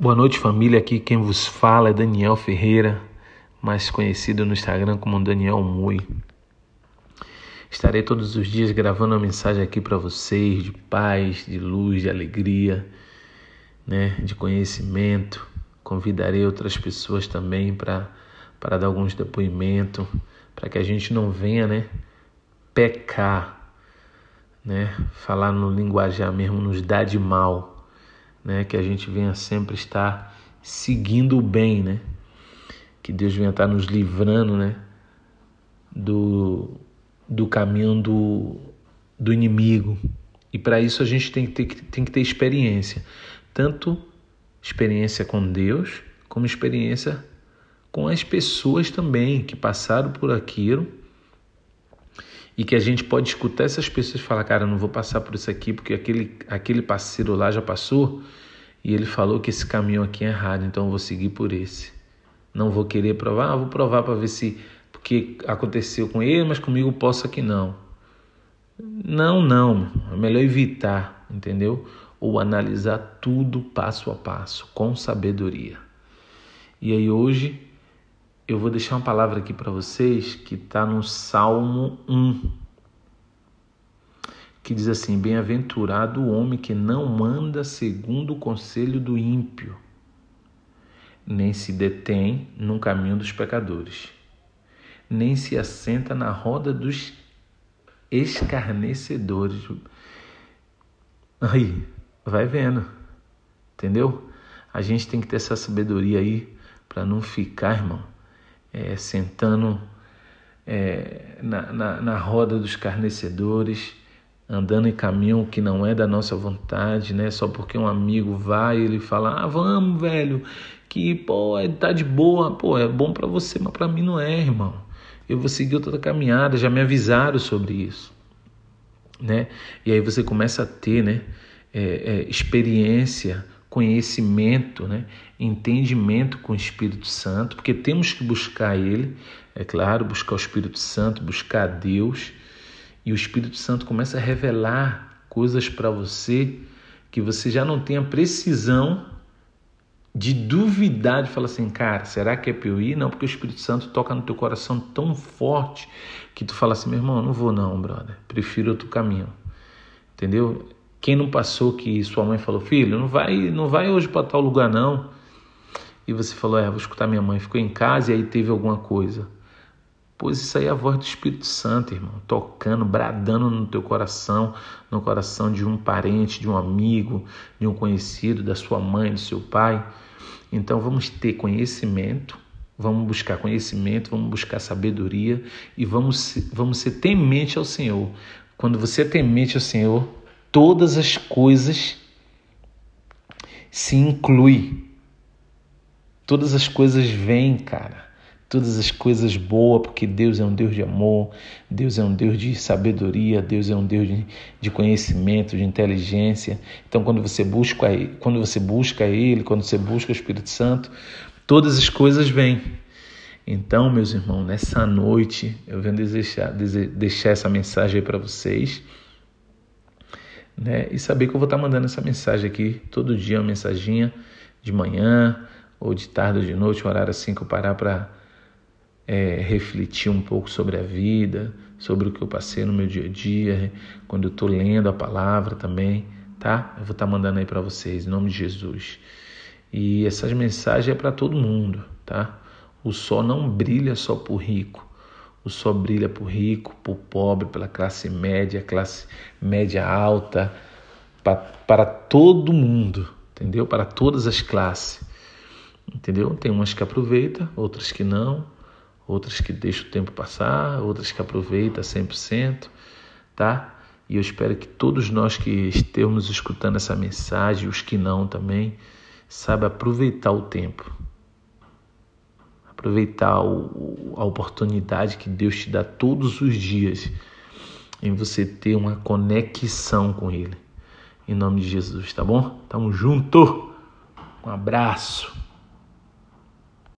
Boa noite, família. Aqui quem vos fala é Daniel Ferreira, mais conhecido no Instagram como Daniel Mui. Estarei todos os dias gravando uma mensagem aqui para vocês de paz, de luz, de alegria, né, de conhecimento. Convidarei outras pessoas também para para dar alguns depoimentos, para que a gente não venha, né, pecar, né, falar no linguajar mesmo nos dá de mal né? Que a gente venha sempre estar seguindo o bem, né? Que Deus venha estar nos livrando, né? Do, do caminho do, do inimigo. E para isso a gente tem que, ter, tem que ter experiência. Tanto experiência com Deus, como experiência com as pessoas também que passaram por aquilo e que a gente pode escutar essas pessoas falar, cara, não vou passar por isso aqui porque aquele, aquele parceiro lá já passou e ele falou que esse caminho aqui é errado, então eu vou seguir por esse. Não vou querer provar, vou provar para ver se porque aconteceu com ele, mas comigo possa que não. Não, não, é melhor evitar, entendeu? Ou analisar tudo passo a passo, com sabedoria. E aí hoje eu vou deixar uma palavra aqui para vocês que está no Salmo 1, que diz assim: Bem-aventurado o homem que não anda segundo o conselho do ímpio, nem se detém no caminho dos pecadores, nem se assenta na roda dos escarnecedores. Aí, vai vendo, entendeu? A gente tem que ter essa sabedoria aí para não ficar, irmão é, sentando é, na, na, na, roda dos carnecedores, andando em caminho que não é da nossa vontade, né? Só porque um amigo vai e ele fala, ah, vamos, velho, que, pô, é, tá de boa, pô, é bom para você, mas para mim não é, irmão. Eu vou seguir outra caminhada, já me avisaram sobre isso, né? E aí você começa a ter, né, é, é experiência conhecimento, né? entendimento com o Espírito Santo, porque temos que buscar Ele, é claro, buscar o Espírito Santo, buscar Deus, e o Espírito Santo começa a revelar coisas para você que você já não tem a precisão de duvidar, de falar assim, cara, será que é para eu ir? Não, porque o Espírito Santo toca no teu coração tão forte que tu fala assim, meu irmão, não vou não, brother, prefiro outro caminho, entendeu? Quem não passou que sua mãe falou, filho, não vai, não vai hoje para tal lugar não. E você falou, é, vou escutar minha mãe. Ficou em casa e aí teve alguma coisa. Pois isso aí é a voz do Espírito Santo, irmão, tocando, bradando no teu coração, no coração de um parente, de um amigo, de um conhecido, da sua mãe, do seu pai. Então vamos ter conhecimento, vamos buscar conhecimento, vamos buscar sabedoria e vamos, vamos ser temente ao Senhor. Quando você é temente ao Senhor, todas as coisas se inclui. Todas as coisas vêm, cara. Todas as coisas boas, porque Deus é um Deus de amor, Deus é um Deus de sabedoria, Deus é um Deus de, de conhecimento, de inteligência. Então, quando você busca, quando você busca Ele, quando você busca o Espírito Santo, todas as coisas vêm. Então, meus irmãos, nessa noite eu venho desejar, deixar essa mensagem para vocês né? E saber que eu vou estar mandando essa mensagem aqui todo dia, uma mensaginha de manhã ou de tarde ou de noite, um horário assim que eu parar para é, refletir um pouco sobre a vida, sobre o que eu passei no meu dia a dia, quando eu estou lendo a palavra também, tá? Eu vou estar mandando aí para vocês, em nome de Jesus. E essas mensagens é para todo mundo, tá? O sol não brilha só por rico, o sol brilha para o rico, para o pobre, pela classe média, classe média alta, para, todo mundo, entendeu? Para todas as classes, entendeu? Tem umas que aproveita, outras que não, outras que deixam o tempo passar, outras que aproveita 100%, tá? E eu espero que todos nós que estejamos escutando essa mensagem, os que não também, saiba aproveitar o tempo aproveitar a oportunidade que Deus te dá todos os dias em você ter uma conexão com Ele. Em nome de Jesus, tá bom? Tamo junto. Um abraço.